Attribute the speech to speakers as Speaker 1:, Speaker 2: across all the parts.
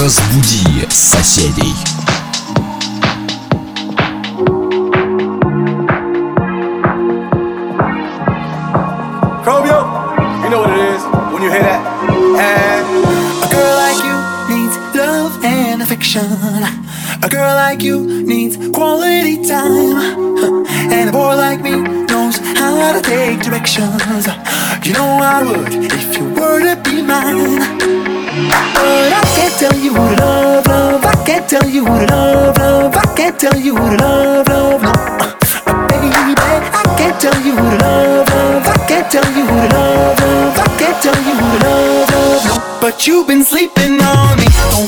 Speaker 1: Разбуди соседей.
Speaker 2: Chromio, you know what it is when you hear that. And
Speaker 3: A girl like you needs love and affection. A girl like you needs quality time. And a boy like me knows how to take directions. You know I would if you were to be mine. But I can't tell you who to love, love. I can't tell you who to love, love. I can't tell you who to love, love. No, uh, baby, I can't tell you who to love, love. I can't tell you who to love, love. I can't tell you who to love, love. No, but you've been sleeping on me. Don't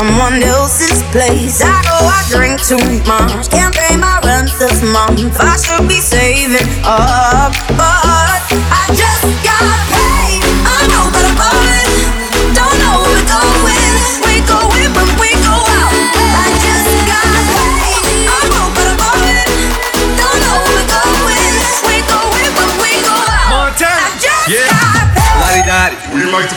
Speaker 4: Someone else's place. I know I drink too much, can't pay my rent this month. I should be saving up, but I just got paid. I know that I'm falling, don't know where we're going. We go in when we go out. I just got paid. I know that I'm falling, don't know where we're going. We go in when we go out.
Speaker 2: Montana,
Speaker 4: I just
Speaker 2: yeah.
Speaker 4: got paid.
Speaker 2: Lottie Dottie, we like to